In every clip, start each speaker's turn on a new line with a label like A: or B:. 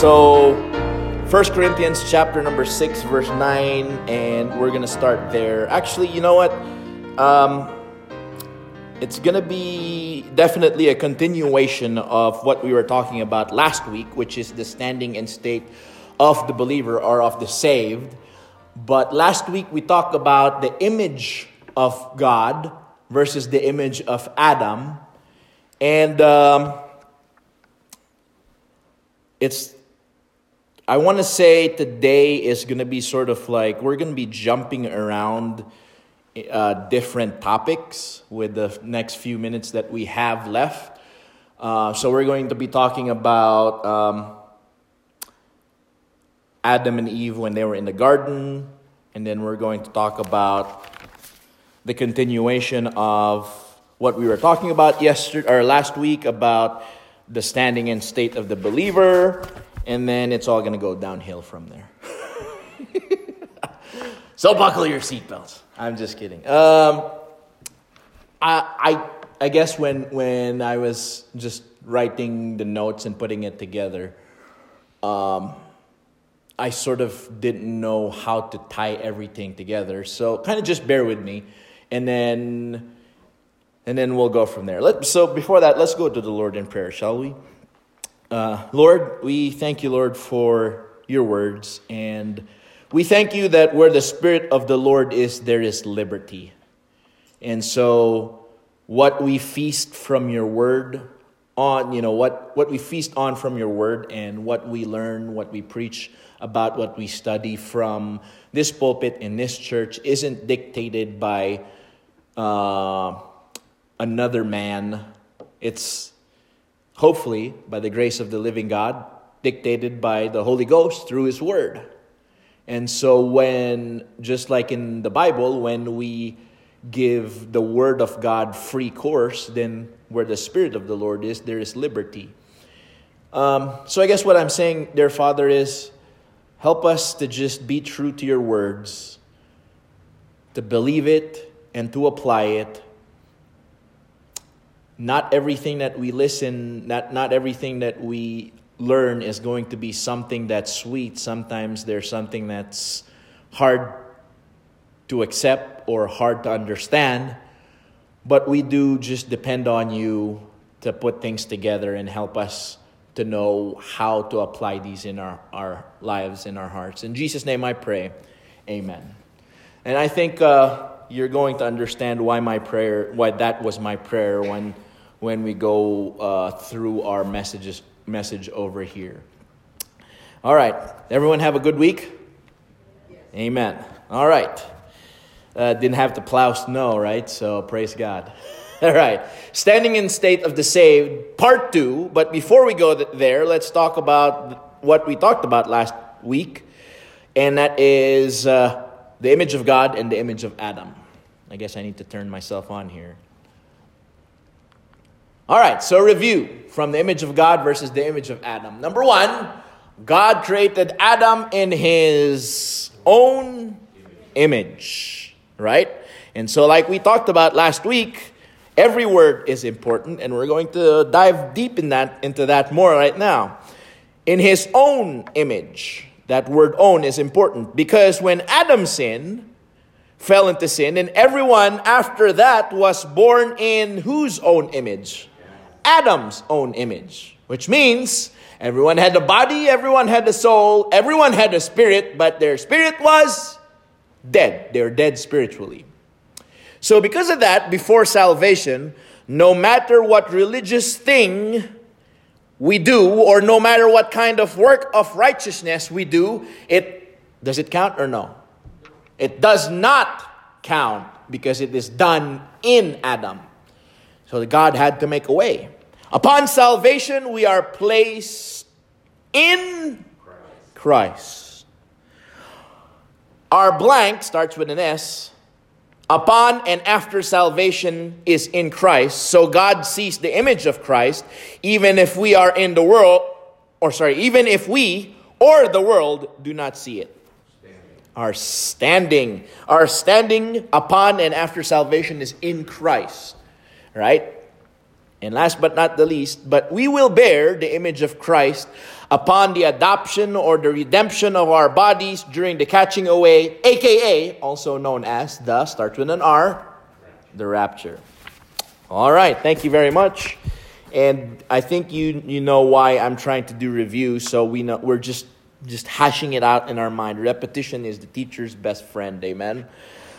A: So, 1 Corinthians chapter number 6, verse 9, and we're going to start there. Actually, you know what? Um, it's going to be definitely a continuation of what we were talking about last week, which is the standing and state of the believer or of the saved. But last week we talked about the image of God versus the image of Adam. And um, it's I want to say today is going to be sort of like we're going to be jumping around uh, different topics with the next few minutes that we have left. Uh, so we're going to be talking about um, Adam and Eve when they were in the garden, and then we're going to talk about the continuation of what we were talking about yesterday or last week about the standing and state of the believer and then it's all going to go downhill from there. so buckle your seatbelts. I'm just kidding. Um, I, I, I guess when, when I was just writing the notes and putting it together, um, I sort of didn't know how to tie everything together. So kind of just bear with me, and then and then we'll go from there. Let, so before that, let's go to the Lord in prayer, shall we? Uh, Lord, we thank you, Lord, for your words. And we thank you that where the Spirit of the Lord is, there is liberty. And so, what we feast from your word on, you know, what, what we feast on from your word and what we learn, what we preach about, what we study from this pulpit in this church isn't dictated by uh, another man. It's hopefully by the grace of the living God, dictated by the Holy Ghost through His Word. And so, when, just like in the Bible, when we give the Word of God free course, then where the Spirit of the Lord is, there is liberty. Um, so, I guess what I'm saying, dear Father, is help us to just be true to your words, to believe it, and to apply it not everything that we listen, not, not everything that we learn is going to be something that's sweet. Sometimes there's something that's hard to accept or hard to understand. But we do just depend on you to put things together and help us to know how to apply these in our, our lives, in our hearts. In Jesus' name I pray. Amen. And I think uh, you're going to understand why my prayer, why that was my prayer when when we go uh, through our messages message over here. All right, everyone have a good week. Yes. Amen. All right. Uh, didn't have to plow snow, right? So praise God. All right, standing in state of the saved, part two. But before we go there, let's talk about what we talked about last week, and that is uh, the image of God and the image of Adam. I guess I need to turn myself on here. All right, so review from the image of God versus the image of Adam. Number one, God created Adam in his own image, right? And so, like we talked about last week, every word is important, and we're going to dive deep in that into that more right now. In his own image, that word own is important because when Adam sinned, fell into sin, and everyone after that was born in whose own image? Adam's own image, which means everyone had a body, everyone had a soul, everyone had a spirit, but their spirit was dead. They're dead spiritually. So, because of that, before salvation, no matter what religious thing we do, or no matter what kind of work of righteousness we do, it does it count or no? It does not count because it is done in Adam. So God had to make a way. Upon salvation, we are placed in Christ. Our blank starts with an S. Upon and after salvation is in Christ. So God sees the image of Christ, even if we are in the world, or sorry, even if we or the world do not see it. Our standing, our standing upon and after salvation is in Christ, right? And last but not the least, but we will bear the image of Christ upon the adoption or the redemption of our bodies during the catching away, aka also known as the starts with an R, the rapture. All right, thank you very much. And I think you you know why I'm trying to do review, so we know we're just just hashing it out in our mind. Repetition is the teacher's best friend. Amen.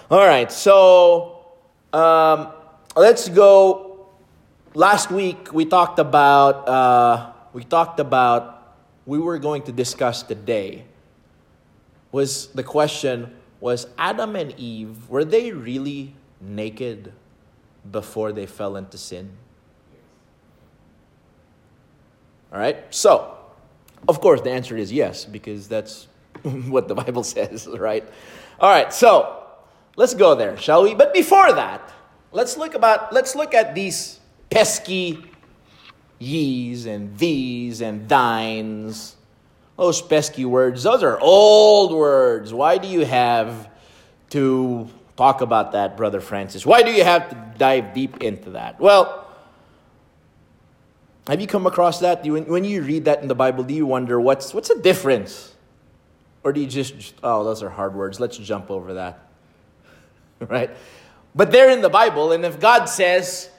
A: All right, so um, let's go. Last week we talked about uh, we talked about we were going to discuss today was the question was Adam and Eve were they really naked before they fell into sin? All right, so of course, the answer is yes, because that's what the Bible says, right? All right, so let's go there, shall we? But before that, let's look about let's look at these pesky ye's and these and thines. Those pesky words, those are old words. Why do you have to talk about that, Brother Francis? Why do you have to dive deep into that? Well, have you come across that? When you read that in the Bible, do you wonder what's, what's the difference? Or do you just, oh, those are hard words, let's jump over that? right? But they're in the Bible, and if God says,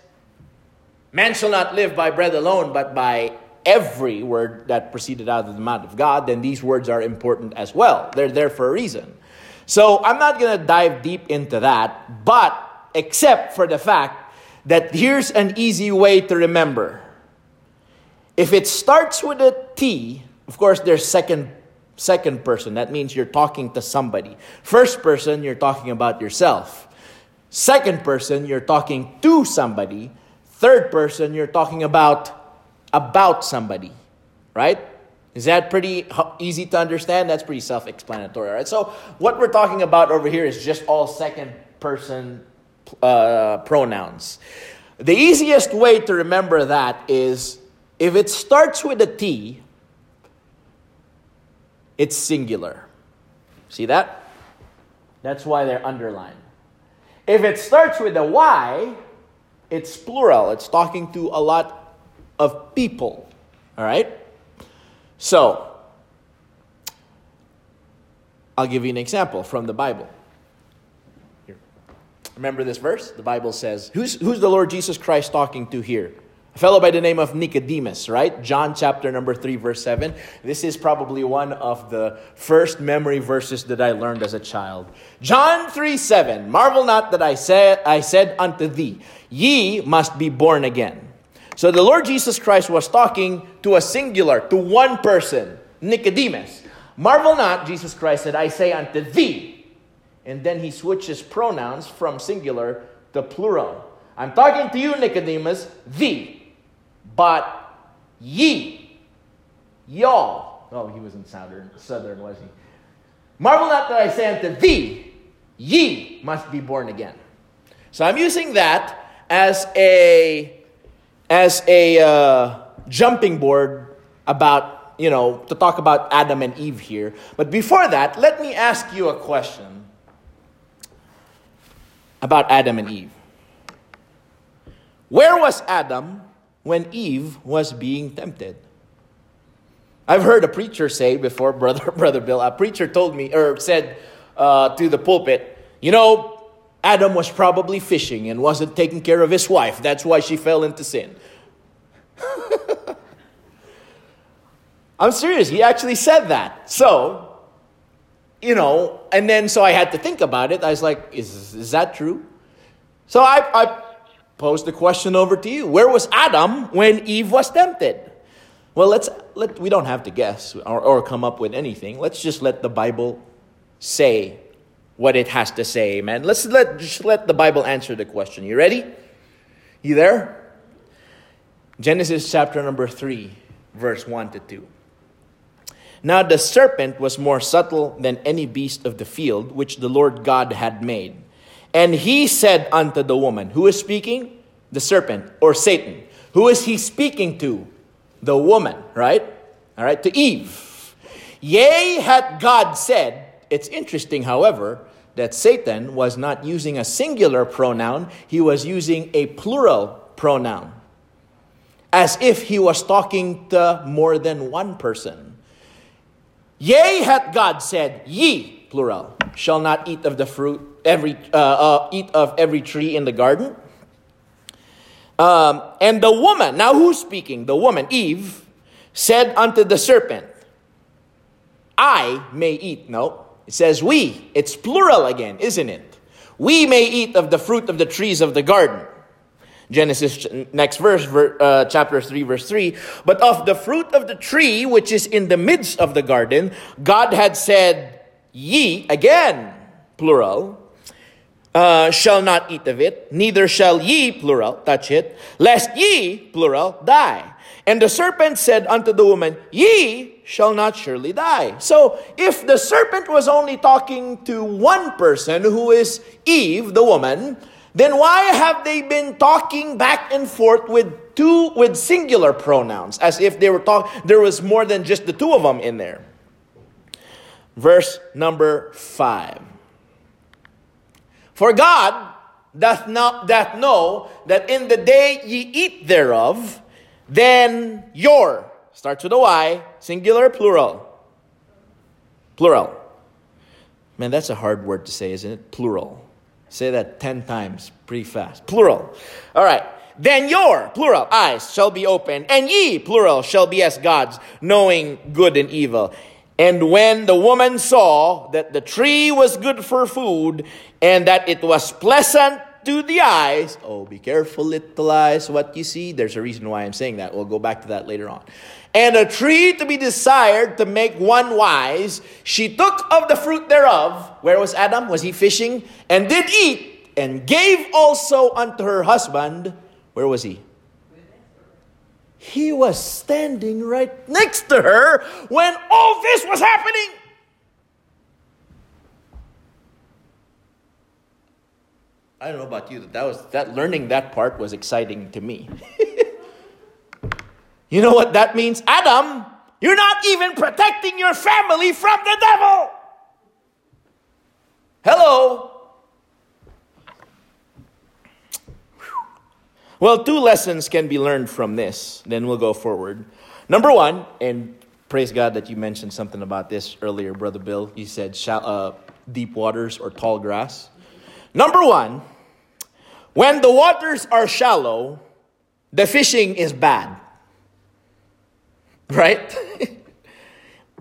A: man shall not live by bread alone, but by every word that proceeded out of the mouth of God, then these words are important as well. They're there for a reason. So I'm not going to dive deep into that, but except for the fact that here's an easy way to remember if it starts with a T, of course, there's second second person. That means you're talking to somebody. First person, you're talking about yourself. Second person, you're talking to somebody. Third person, you're talking about about somebody. Right? Is that pretty easy to understand? That's pretty self-explanatory, right? So what we're talking about over here is just all second person uh, pronouns. The easiest way to remember that is if it starts with a T, it's singular. See that? That's why they're underlined. If it starts with a Y, it's plural. It's talking to a lot of people. All right? So, I'll give you an example from the Bible. Here. Remember this verse? The Bible says, who's, who's the Lord Jesus Christ talking to here? A fellow by the name of Nicodemus, right? John chapter number 3, verse 7. This is probably one of the first memory verses that I learned as a child. John 3, 7. Marvel not that I said, I said unto thee, Ye must be born again. So the Lord Jesus Christ was talking to a singular, to one person, Nicodemus. Marvel not, Jesus Christ said, I say unto thee. And then he switches pronouns from singular to plural. I'm talking to you, Nicodemus, thee. But ye, y'all, oh, he was in southern, southern, was he? Marvel not that I say unto thee, ye must be born again. So I'm using that as a as a uh, jumping board about you know to talk about Adam and Eve here. But before that, let me ask you a question about Adam and Eve. Where was Adam when Eve was being tempted. I've heard a preacher say before, brother, brother Bill, a preacher told me, or said uh, to the pulpit, you know, Adam was probably fishing and wasn't taking care of his wife. That's why she fell into sin. I'm serious. He actually said that. So, you know, and then so I had to think about it. I was like, is, is that true? So I, I pose the question over to you. Where was Adam when Eve was tempted? Well, let's let we don't have to guess or, or come up with anything. Let's just let the Bible say what it has to say, man. Let's let just let the Bible answer the question. You ready? You there? Genesis chapter number 3, verse 1 to 2. Now the serpent was more subtle than any beast of the field which the Lord God had made. And he said unto the woman, Who is speaking? The serpent or Satan. Who is he speaking to? The woman, right? All right, to Eve. Yea, had God said, it's interesting, however, that Satan was not using a singular pronoun, he was using a plural pronoun. as if he was talking to more than one person. Yea, hath God said, Ye, plural, shall not eat of the fruit, every, uh, uh, eat of every tree in the garden. Um, and the woman, now who's speaking? The woman, Eve, said unto the serpent, I may eat. No, it says we. It's plural again, isn't it? We may eat of the fruit of the trees of the garden. Genesis, next verse, uh, chapter 3, verse 3. But of the fruit of the tree which is in the midst of the garden, God had said, Ye, again, plural, uh, shall not eat of it, neither shall ye, plural, touch it, lest ye, plural, die. And the serpent said unto the woman, Ye shall not surely die. So, if the serpent was only talking to one person, who is Eve, the woman, then why have they been talking back and forth with two with singular pronouns as if they were talk there was more than just the two of them in there verse number 5 for god doth not that know that in the day ye eat thereof then your starts with a y singular plural plural man that's a hard word to say isn't it plural Say that 10 times pretty fast. Plural. All right. Then your, plural, eyes shall be open, and ye, plural, shall be as gods, knowing good and evil. And when the woman saw that the tree was good for food, and that it was pleasant to the eyes, oh, be careful, little eyes, what you see. There's a reason why I'm saying that. We'll go back to that later on and a tree to be desired to make one wise. She took of the fruit thereof. Where was Adam? Was he fishing? And did eat, and gave also unto her husband. Where was he? He was standing right next to her when all this was happening. I don't know about you, that, that was that learning that part was exciting to me. You know what that means? Adam, you're not even protecting your family from the devil. Hello. Well, two lessons can be learned from this. Then we'll go forward. Number one, and praise God that you mentioned something about this earlier, Brother Bill. You said uh, deep waters or tall grass. Number one, when the waters are shallow, the fishing is bad. Right?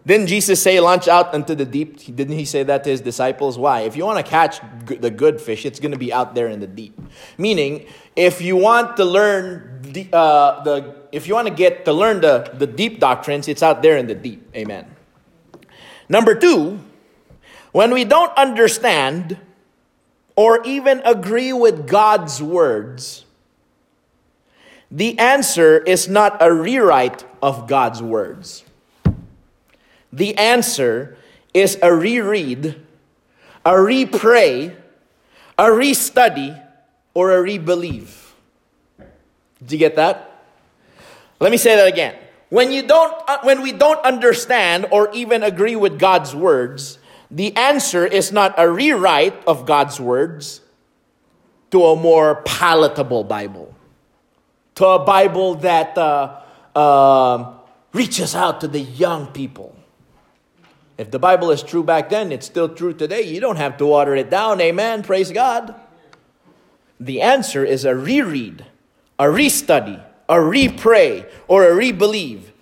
A: Didn't Jesus say, launch out into the deep? Didn't he say that to his disciples? Why? If you want to catch the good fish, it's going to be out there in the deep. Meaning, if you want to learn the, uh, the if you want to get to learn the, the deep doctrines, it's out there in the deep. Amen. Number two, when we don't understand or even agree with God's words, the answer is not a rewrite of God's words. The answer is a reread, a repray, a restudy, or a rebelieve. Do you get that? Let me say that again. When you don't uh, when we don't understand or even agree with God's words, the answer is not a rewrite of God's words to a more palatable Bible to a Bible that uh, uh, reaches out to the young people. If the Bible is true back then, it's still true today. You don't have to water it down. Amen. Praise God. The answer is a reread, a restudy, a repray, or a rebelieve.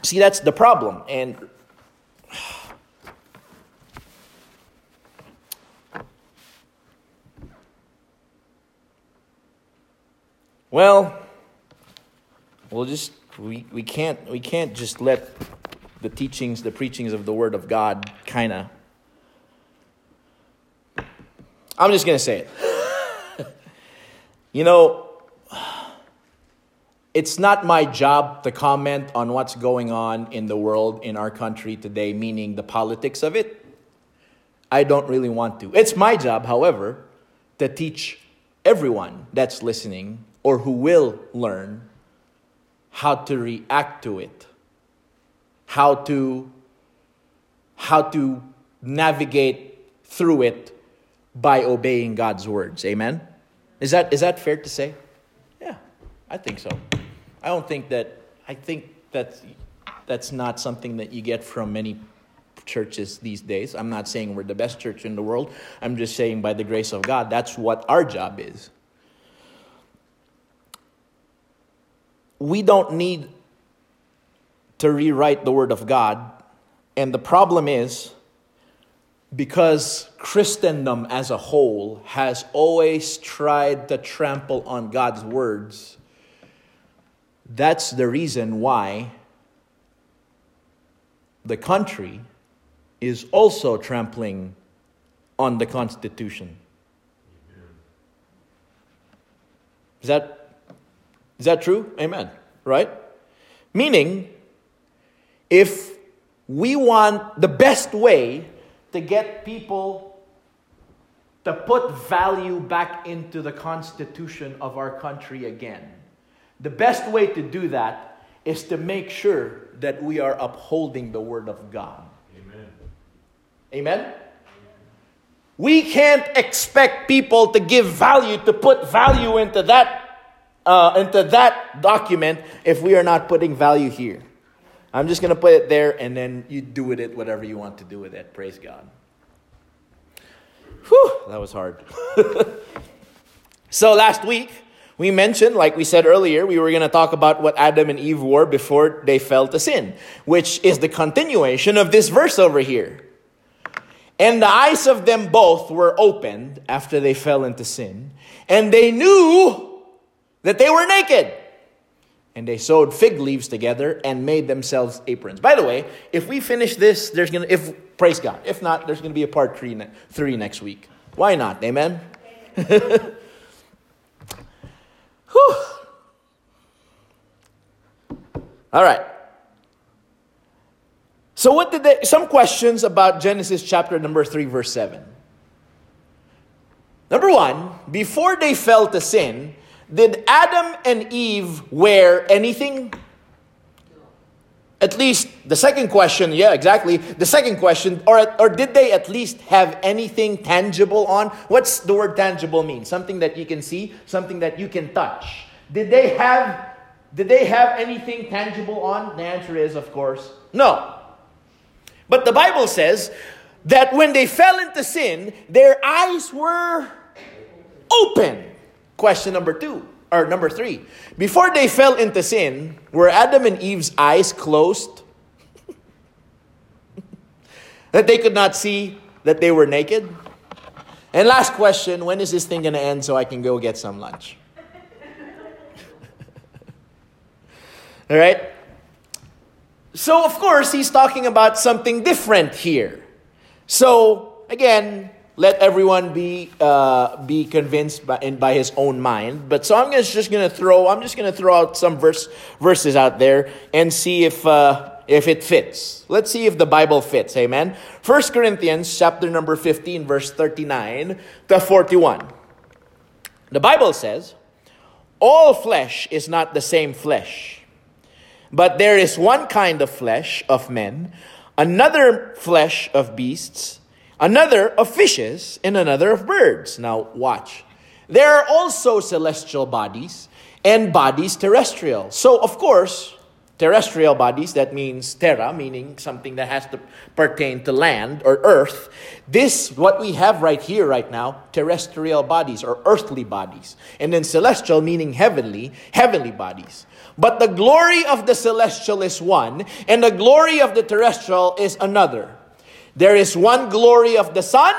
A: See, that's the problem. And Well, we'll just we, we can't we can't just let the teachings, the preachings of the Word of God kind of. I'm just gonna say it. you know, it's not my job to comment on what's going on in the world in our country today, meaning the politics of it. I don't really want to. It's my job, however, to teach everyone that's listening or who will learn how to react to it, how to, how to navigate through it by obeying God's words. Amen? Is that, is that fair to say? Yeah, I think so. I don't think that, I think that that's not something that you get from many churches these days. I'm not saying we're the best church in the world. I'm just saying, by the grace of God, that's what our job is. We don't need to rewrite the Word of God. And the problem is because Christendom as a whole has always tried to trample on God's words, that's the reason why the country is also trampling on the Constitution. Is that, is that true? Amen. Right? Meaning, if we want the best way to get people to put value back into the Constitution of our country again, the best way to do that is to make sure that we are upholding the Word of God. Amen. Amen? We can't expect people to give value, to put value into that, uh, into that document if we are not putting value here. I'm just going to put it there and then you do with it whatever you want to do with it. Praise God. Whew, that was hard. so last week, we mentioned, like we said earlier, we were going to talk about what Adam and Eve were before they fell to sin, which is the continuation of this verse over here. And the eyes of them both were opened after they fell into sin, and they knew that they were naked and they sewed fig leaves together and made themselves aprons. By the way, if we finish this, there's gonna if praise God. If not, there's gonna be a part three, three next week. Why not? Amen. Whew. All right. So what did they some questions about Genesis chapter number 3 verse 7. Number 1, before they fell to sin, did Adam and Eve wear anything? At least the second question, yeah, exactly. The second question, or, or did they at least have anything tangible on? What's the word tangible mean? Something that you can see, something that you can touch. Did they have did they have anything tangible on? The answer is of course no. But the Bible says that when they fell into sin, their eyes were open. Question number two, or number three. Before they fell into sin, were Adam and Eve's eyes closed? that they could not see that they were naked? And last question when is this thing going to end so I can go get some lunch? All right? So, of course, he's talking about something different here. So, again, let everyone be uh, be convinced by, in, by his own mind. But so I'm just, just going to throw I'm just going to throw out some verse verses out there and see if uh, if it fits. Let's see if the Bible fits. Amen. First Corinthians chapter number 15 verse 39 to 41. The Bible says, "All flesh is not the same flesh, but there is one kind of flesh of men, another flesh of beasts." Another of fishes, and another of birds. Now, watch. There are also celestial bodies and bodies terrestrial. So, of course, terrestrial bodies, that means terra, meaning something that has to pertain to land or earth. This, what we have right here, right now, terrestrial bodies or earthly bodies. And then celestial, meaning heavenly, heavenly bodies. But the glory of the celestial is one, and the glory of the terrestrial is another. There is one glory of the sun,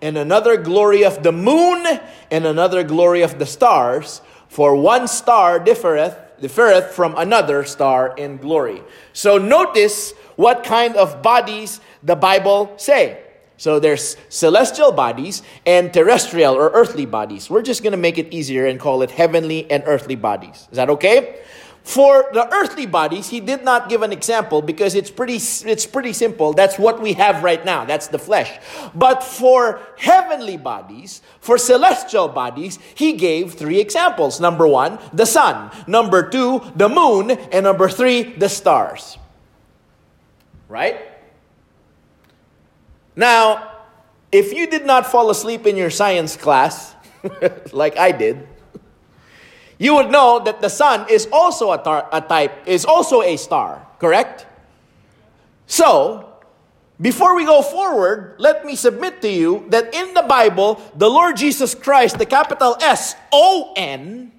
A: and another glory of the moon, and another glory of the stars. For one star differeth, differeth from another star in glory. So notice what kind of bodies the Bible say. So there's celestial bodies and terrestrial or earthly bodies. We're just going to make it easier and call it heavenly and earthly bodies. Is that okay? For the earthly bodies, he did not give an example because it's pretty, it's pretty simple. That's what we have right now. That's the flesh. But for heavenly bodies, for celestial bodies, he gave three examples. Number one, the sun. Number two, the moon. And number three, the stars. Right? Now, if you did not fall asleep in your science class, like I did, you would know that the sun is also a, tar- a type, is also a star, correct? So, before we go forward, let me submit to you that in the Bible, the Lord Jesus Christ, the capital S O N,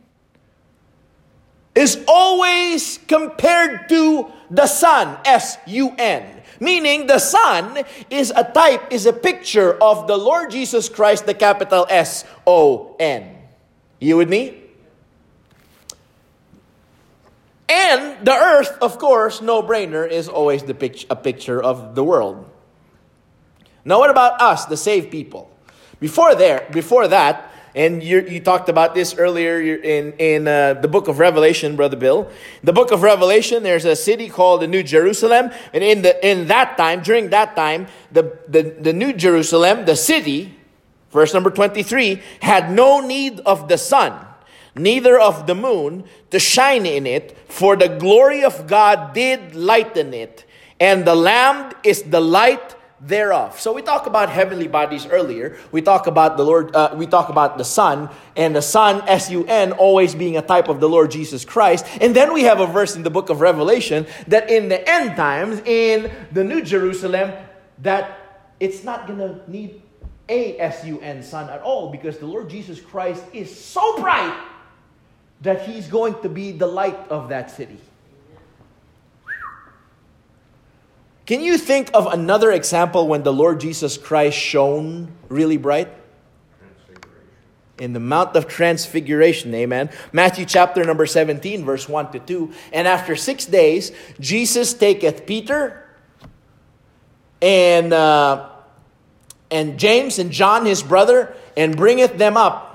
A: is always compared to the sun, S U N. Meaning the sun is a type, is a picture of the Lord Jesus Christ, the capital S O N. You with me? And the earth, of course, no brainer, is always the pic- a picture of the world. Now, what about us, the saved people? Before there, before that, and you, you talked about this earlier in, in uh, the book of Revelation, Brother Bill. The book of Revelation, there's a city called the New Jerusalem. And in, the, in that time, during that time, the, the, the New Jerusalem, the city, verse number 23, had no need of the sun, neither of the moon to shine in it, for the glory of God did lighten it. And the Lamb is the light thereof. So we talk about heavenly bodies earlier. We talk about the Lord. Uh, we talk about the Sun and the Sun, S U N, always being a type of the Lord Jesus Christ. And then we have a verse in the book of Revelation that in the end times, in the New Jerusalem, that it's not gonna need a S U N Sun at all because the Lord Jesus Christ is so bright that He's going to be the light of that city. Can you think of another example when the Lord Jesus Christ shone really bright? In the Mount of Transfiguration, amen. Matthew chapter number 17, verse 1 to 2. And after six days, Jesus taketh Peter and, uh, and James and John his brother and bringeth them up.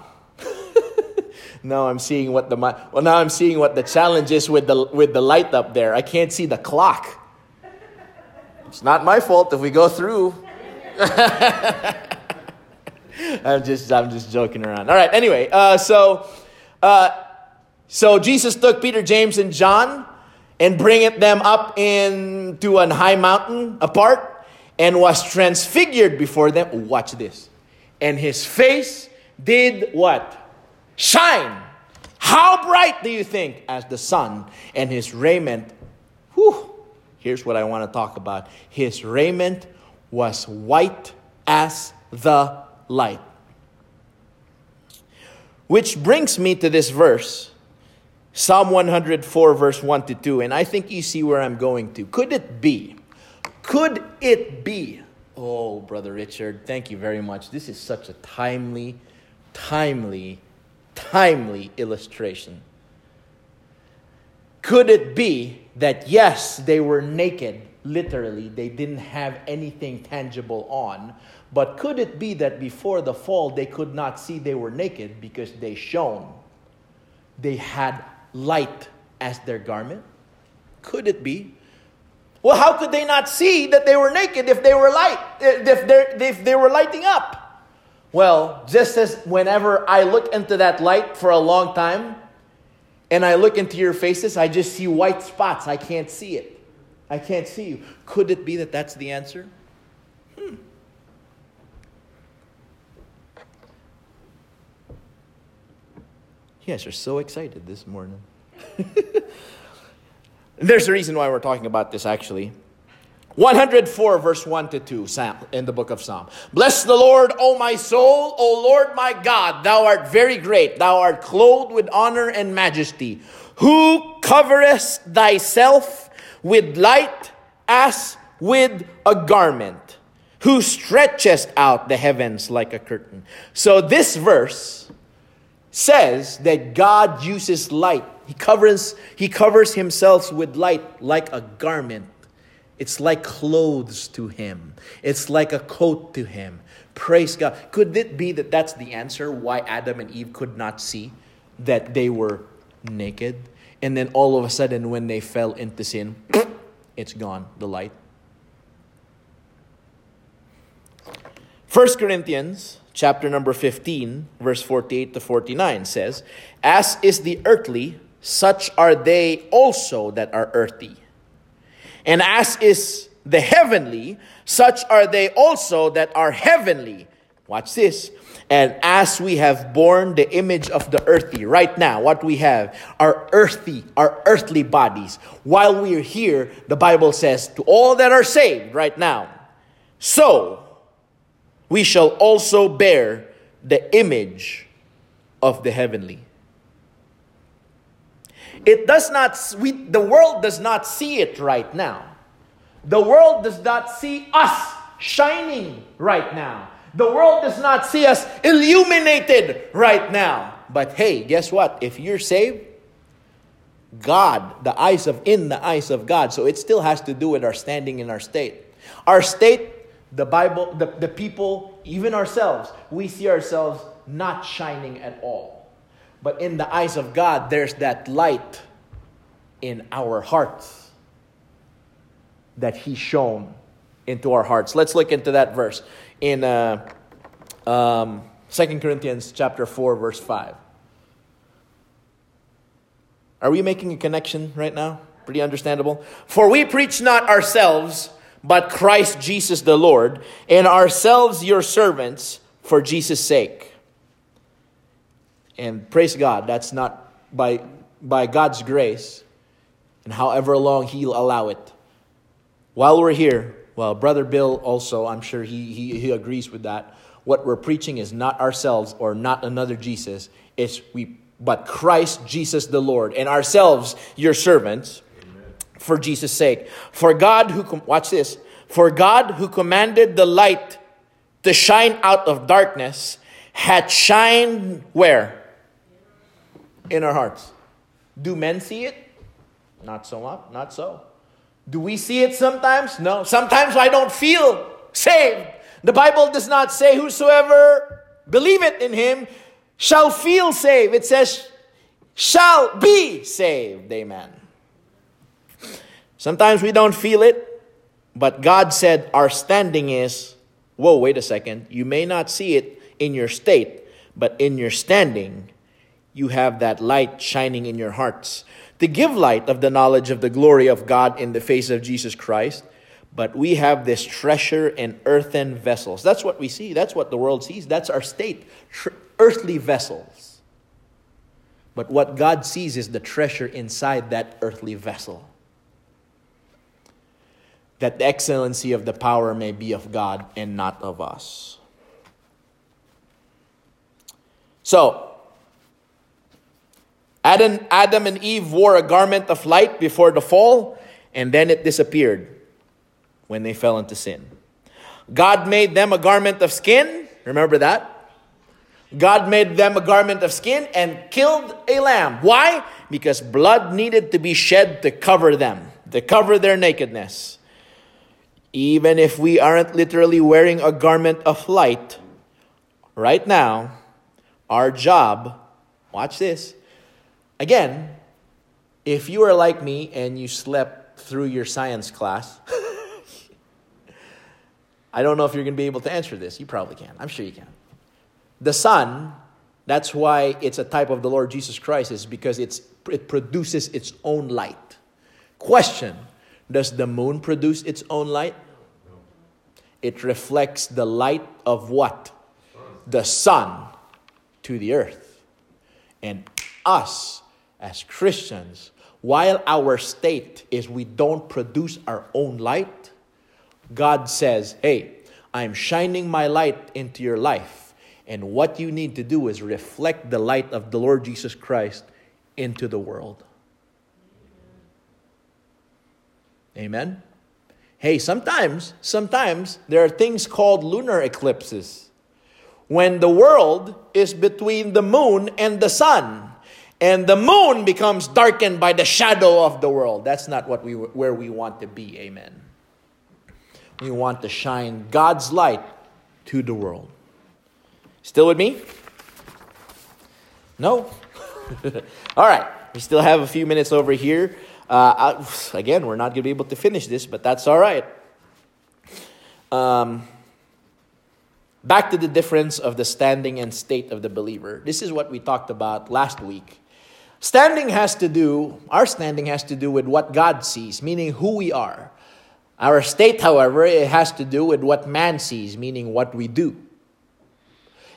A: Now I'm seeing what the well now I'm seeing what the challenge is with the with the light up there. I can't see the clock. It's not my fault if we go through. I'm just I'm just joking around. All right. Anyway, uh, so uh, so Jesus took Peter, James, and John and bringeth them up into an high mountain apart and was transfigured before them. Watch this. And his face did what? Shine. How bright do you think? As the sun, and his raiment, whew, Here's what I want to talk about His raiment was white as the light. Which brings me to this verse, Psalm 104, verse 1 to 2. And I think you see where I'm going to. Could it be? Could it be? Oh, Brother Richard, thank you very much. This is such a timely, timely, timely illustration. Could it be that yes, they were naked, literally, they didn't have anything tangible on, but could it be that before the fall they could not see they were naked because they shone? They had light as their garment? Could it be? Well, how could they not see that they were naked if they were light, if, if they were lighting up? Well, just as whenever I look into that light for a long time, and I look into your faces, I just see white spots. I can't see it. I can't see you. Could it be that that's the answer? Hmm. You guys are so excited this morning. There's a reason why we're talking about this, actually. 104, verse 1 to 2, in the book of Psalm. Bless the Lord, O my soul, O Lord my God, thou art very great, thou art clothed with honor and majesty. Who coverest thyself with light as with a garment, who stretchest out the heavens like a curtain. So this verse says that God uses light. He covers, he covers himself with light like a garment. It's like clothes to him, it's like a coat to him. Praise God. Could it be that that's the answer why Adam and Eve could not see that they were naked? And then all of a sudden, when they fell into sin, it's gone, the light. 1 Corinthians chapter number 15, verse 48 to 49 says, As is the earthly, such are they also that are earthy. And as is the heavenly, such are they also that are heavenly. Watch this. And as we have borne the image of the earthy, right now, what we have are earthy, our earthly bodies. While we are here, the Bible says, to all that are saved right now, so we shall also bear the image of the heavenly. It does not, we, the world does not see it right now. The world does not see us shining right now. The world does not see us illuminated right now. But hey, guess what? If you're saved, God, the eyes of in the eyes of God. So it still has to do with our standing in our state. Our state, the Bible, the, the people, even ourselves, we see ourselves not shining at all. But in the eyes of God, there's that light in our hearts that He shone into our hearts. Let's look into that verse in uh, um, 2 Corinthians chapter 4, verse 5. Are we making a connection right now? Pretty understandable. For we preach not ourselves, but Christ Jesus the Lord, and ourselves your servants for Jesus' sake. And praise God, that's not by, by God's grace, and however long He'll allow it. While we're here, well, Brother Bill also, I'm sure he, he, he agrees with that. What we're preaching is not ourselves or not another Jesus. It's we, but Christ Jesus the Lord, and ourselves your servants Amen. for Jesus' sake. For God who, watch this, for God who commanded the light to shine out of darkness had shined where? In our hearts. Do men see it? Not so much, not so. Do we see it sometimes? No. Sometimes I don't feel saved. The Bible does not say, Whosoever believeth in him shall feel saved. It says, shall be saved. Amen. Sometimes we don't feel it, but God said our standing is, whoa, wait a second. You may not see it in your state, but in your standing, you have that light shining in your hearts to give light of the knowledge of the glory of God in the face of Jesus Christ. But we have this treasure in earthen vessels. That's what we see. That's what the world sees. That's our state. Earthly vessels. But what God sees is the treasure inside that earthly vessel. That the excellency of the power may be of God and not of us. So, Adam, Adam and Eve wore a garment of light before the fall, and then it disappeared when they fell into sin. God made them a garment of skin. Remember that? God made them a garment of skin and killed a lamb. Why? Because blood needed to be shed to cover them, to cover their nakedness. Even if we aren't literally wearing a garment of light, right now, our job, watch this, Again, if you are like me and you slept through your science class, I don't know if you're going to be able to answer this. You probably can. I'm sure you can. The sun, that's why it's a type of the Lord Jesus Christ, is because it's, it produces its own light. Question Does the moon produce its own light? It reflects the light of what? The sun to the earth. And us as Christians, while our state is we don't produce our own light, God says, Hey, I'm shining my light into your life. And what you need to do is reflect the light of the Lord Jesus Christ into the world. Amen? Hey, sometimes, sometimes there are things called lunar eclipses. When the world is between the moon and the sun and the moon becomes darkened by the shadow of the world. That's not what we, where we want to be. Amen. We want to shine God's light to the world. Still with me? No? all right. We still have a few minutes over here. Uh, again, we're not going to be able to finish this, but that's all right. Um, back to the difference of the standing and state of the believer. This is what we talked about last week Standing has to do, our standing has to do with what God sees, meaning who we are. Our state, however, it has to do with what man sees, meaning what we do.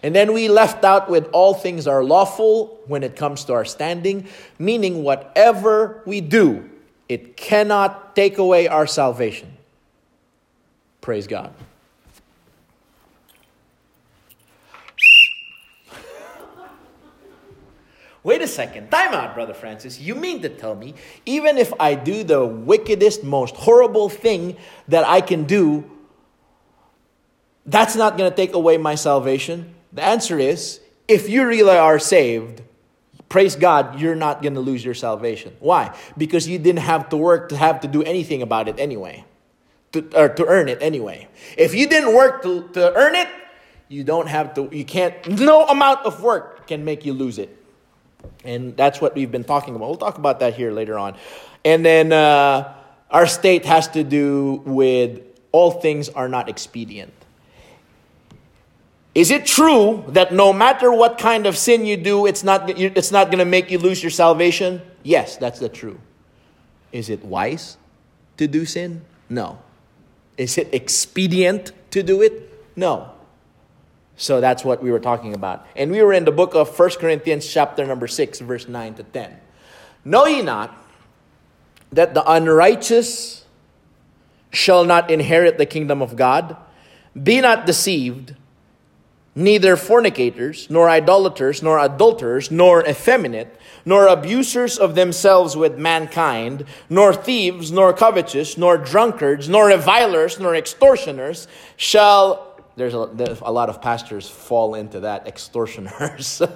A: And then we left out with all things are lawful when it comes to our standing, meaning whatever we do, it cannot take away our salvation. Praise God. Wait a second. Time out, Brother Francis. You mean to tell me, even if I do the wickedest, most horrible thing that I can do, that's not going to take away my salvation? The answer is if you really are saved, praise God, you're not going to lose your salvation. Why? Because you didn't have to work to have to do anything about it anyway, to, or to earn it anyway. If you didn't work to, to earn it, you don't have to, you can't, no amount of work can make you lose it. And that's what we've been talking about. We'll talk about that here later on. And then uh, our state has to do with all things are not expedient. Is it true that no matter what kind of sin you do, it's not, it's not going to make you lose your salvation? Yes, that's the true. Is it wise to do sin? No. Is it expedient to do it? No. So that's what we were talking about. And we were in the book of 1 Corinthians, chapter number 6, verse 9 to 10. Know ye not that the unrighteous shall not inherit the kingdom of God? Be not deceived, neither fornicators, nor idolaters, nor adulterers, nor effeminate, nor abusers of themselves with mankind, nor thieves, nor covetous, nor drunkards, nor revilers, nor extortioners shall there's a, a lot of pastors fall into that extortioners.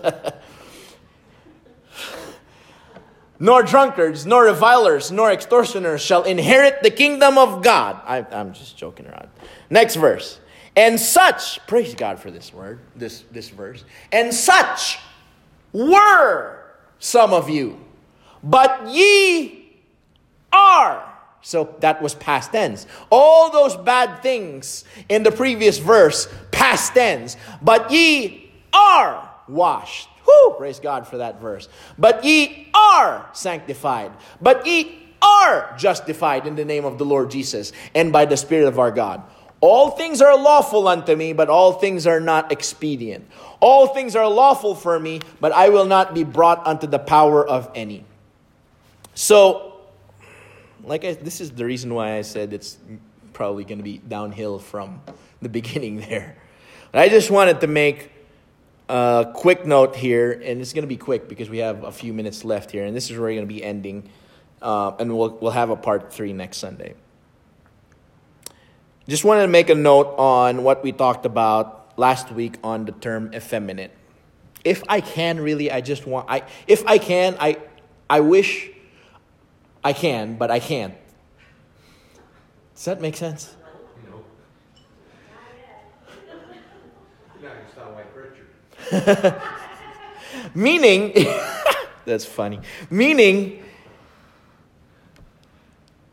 A: nor drunkards, nor revilers, nor extortioners shall inherit the kingdom of God. I, I'm just joking around. Next verse. And such, praise God for this word, this, this verse. And such were some of you, but ye are so that was past tense. All those bad things in the previous verse, past tense. But ye are washed. Whoo, praise God for that verse. But ye are sanctified. But ye are justified in the name of the Lord Jesus and by the Spirit of our God. All things are lawful unto me, but all things are not expedient. All things are lawful for me, but I will not be brought unto the power of any. So, like I, this is the reason why I said it's probably going to be downhill from the beginning there. But I just wanted to make a quick note here, and it's going to be quick because we have a few minutes left here, and this is where we're going to be ending, uh, and we'll we'll have a part three next Sunday. Just wanted to make a note on what we talked about last week on the term effeminate. If I can, really, I just want I if I can, I I wish I can, but I can't. Does that make sense? No. Meaning, that's funny. Meaning,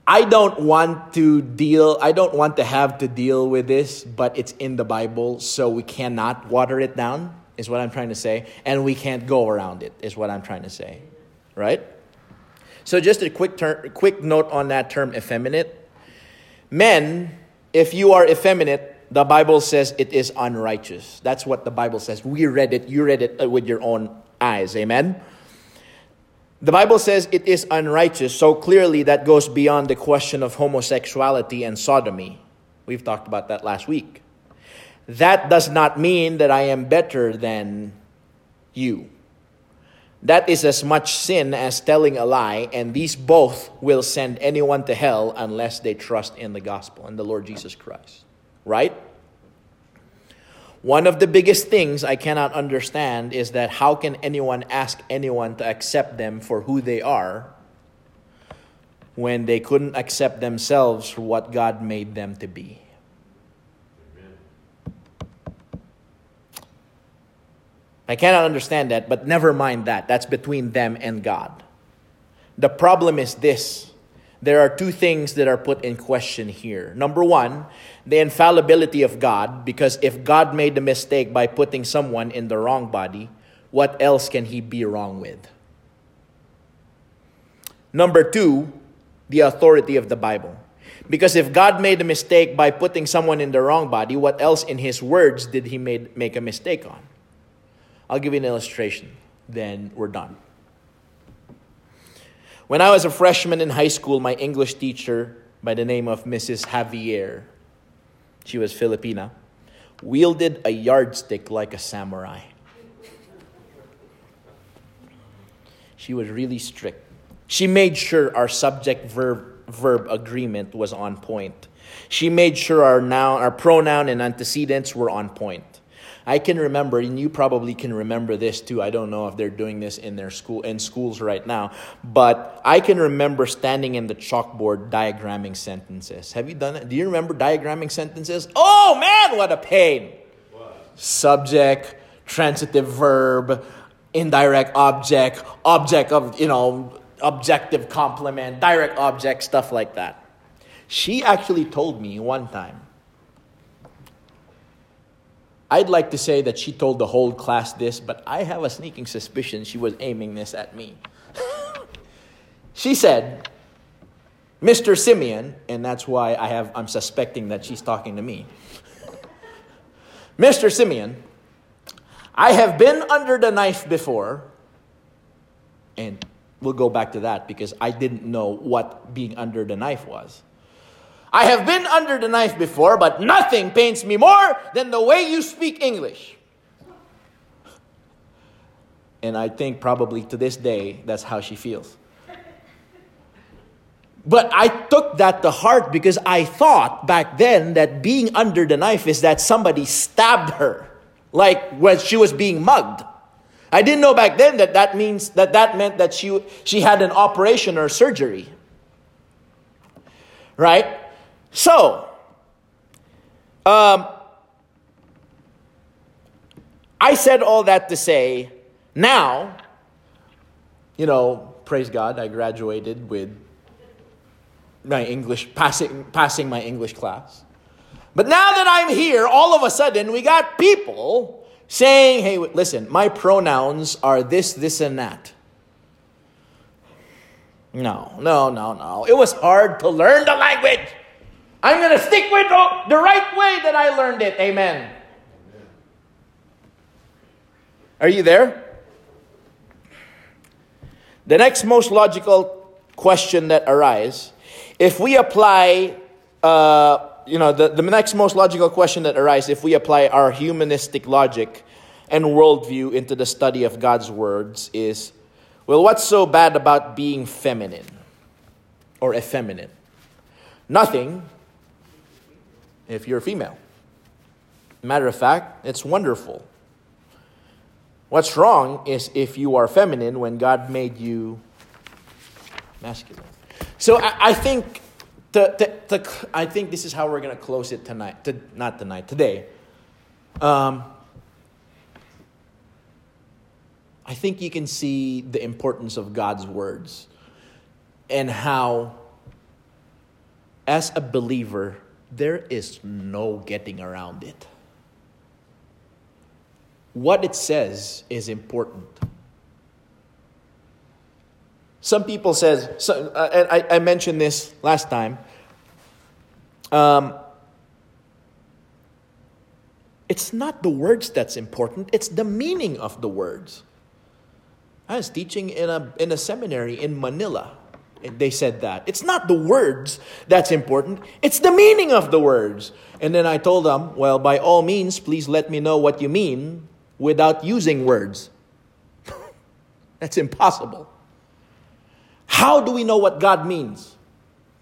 A: I don't want to deal, I don't want to have to deal with this, but it's in the Bible, so we cannot water it down, is what I'm trying to say. And we can't go around it, is what I'm trying to say. Right? So, just a quick, ter- quick note on that term effeminate. Men, if you are effeminate, the Bible says it is unrighteous. That's what the Bible says. We read it, you read it uh, with your own eyes. Amen? The Bible says it is unrighteous, so clearly that goes beyond the question of homosexuality and sodomy. We've talked about that last week. That does not mean that I am better than you. That is as much sin as telling a lie, and these both will send anyone to hell unless they trust in the gospel and the Lord Jesus Christ. Right? One of the biggest things I cannot understand is that how can anyone ask anyone to accept them for who they are when they couldn't accept themselves for what God made them to be? I cannot understand that, but never mind that. That's between them and God. The problem is this there are two things that are put in question here. Number one, the infallibility of God, because if God made the mistake by putting someone in the wrong body, what else can he be wrong with? Number two, the authority of the Bible. Because if God made a mistake by putting someone in the wrong body, what else in his words did he made, make a mistake on? I'll give you an illustration, then we're done. When I was a freshman in high school, my English teacher by the name of Mrs. Javier, she was Filipina, wielded a yardstick like a samurai. She was really strict. She made sure our subject verb, verb agreement was on point. She made sure our noun, our pronoun and antecedents were on point. I can remember, and you probably can remember this too. I don't know if they're doing this in their school in schools right now, but I can remember standing in the chalkboard diagramming sentences. Have you done it? Do you remember diagramming sentences? Oh man, what a pain! What? Subject, transitive verb, indirect object, object of you know objective complement, direct object, stuff like that. She actually told me one time I'd like to say that she told the whole class this, but I have a sneaking suspicion she was aiming this at me. she said, Mr. Simeon, and that's why I have I'm suspecting that she's talking to me. Mr. Simeon, I have been under the knife before, and we'll go back to that because I didn't know what being under the knife was. I have been under the knife before, but nothing pains me more than the way you speak English. And I think probably to this day, that's how she feels. But I took that to heart because I thought back then that being under the knife is that somebody stabbed her, like when she was being mugged. I didn't know back then that that means that that meant that she she had an operation or surgery. Right? So, um, I said all that to say, now, you know, praise God, I graduated with my English, passing, passing my English class. But now that I'm here, all of a sudden, we got people saying, hey, listen, my pronouns are this, this, and that. No, no, no, no. It was hard to learn the language. I'm going to stick with the right way that I learned it. Amen. Are you there? The next most logical question that arises, if we apply, uh, you know, the, the next most logical question that arises, if we apply our humanistic logic and worldview into the study of God's words, is, well, what's so bad about being feminine or effeminate? Nothing, if you're a female. Matter of fact, it's wonderful. What's wrong is if you are feminine when God made you masculine. So I, I think to, to, to, I think this is how we're going to close it tonight. To, not tonight, today. Um, I think you can see the importance of God's words and how, as a believer, there is no getting around it. What it says is important. Some people says, so, uh, and I, I, mentioned this last time. Um, it's not the words that's important; it's the meaning of the words. I was teaching in a in a seminary in Manila, they said that. It's not the words that's important, it's the meaning of the words. And then I told them, well, by all means, please let me know what you mean without using words. that's impossible. How do we know what God means?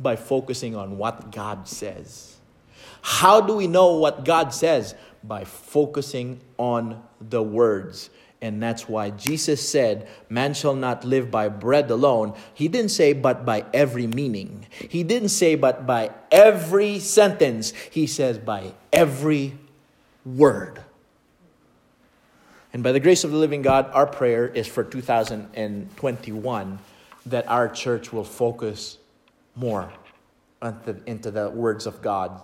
A: By focusing on what God says. How do we know what God says? By focusing on the words. And that's why Jesus said, Man shall not live by bread alone. He didn't say, but by every meaning. He didn't say, but by every sentence. He says, by every word. And by the grace of the living God, our prayer is for 2021 that our church will focus more into the words of God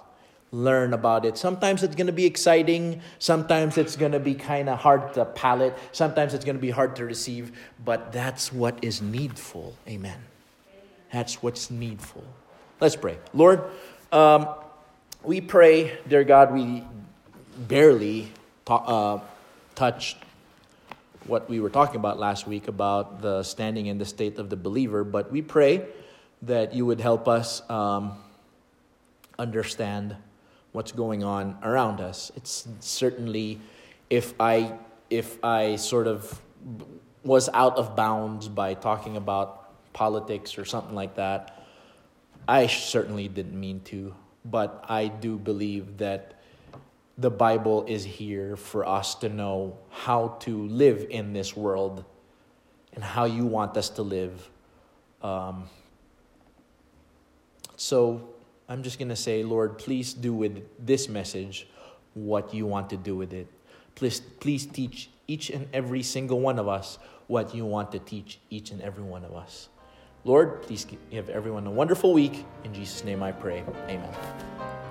A: learn about it. Sometimes it's going to be exciting, sometimes it's going to be kind of hard to palate, sometimes it's going to be hard to receive, but that's what is needful. Amen. That's what's needful. Let's pray. Lord, um, we pray, dear God, we barely uh, touched what we were talking about last week about the standing in the state of the believer. But we pray that you would help us um, understand what's going on around us. It's certainly if I if I sort of was out of bounds by talking about politics or something like that, I certainly didn't mean to, but I do believe that the Bible is here for us to know how to live in this world and how you want us to live. Um, so I'm just going to say, Lord, please do with this message what you want to do with it. Please, please teach each and every single one of us what you want to teach each and every one of us. Lord, please give everyone a wonderful week. In Jesus' name I pray. Amen.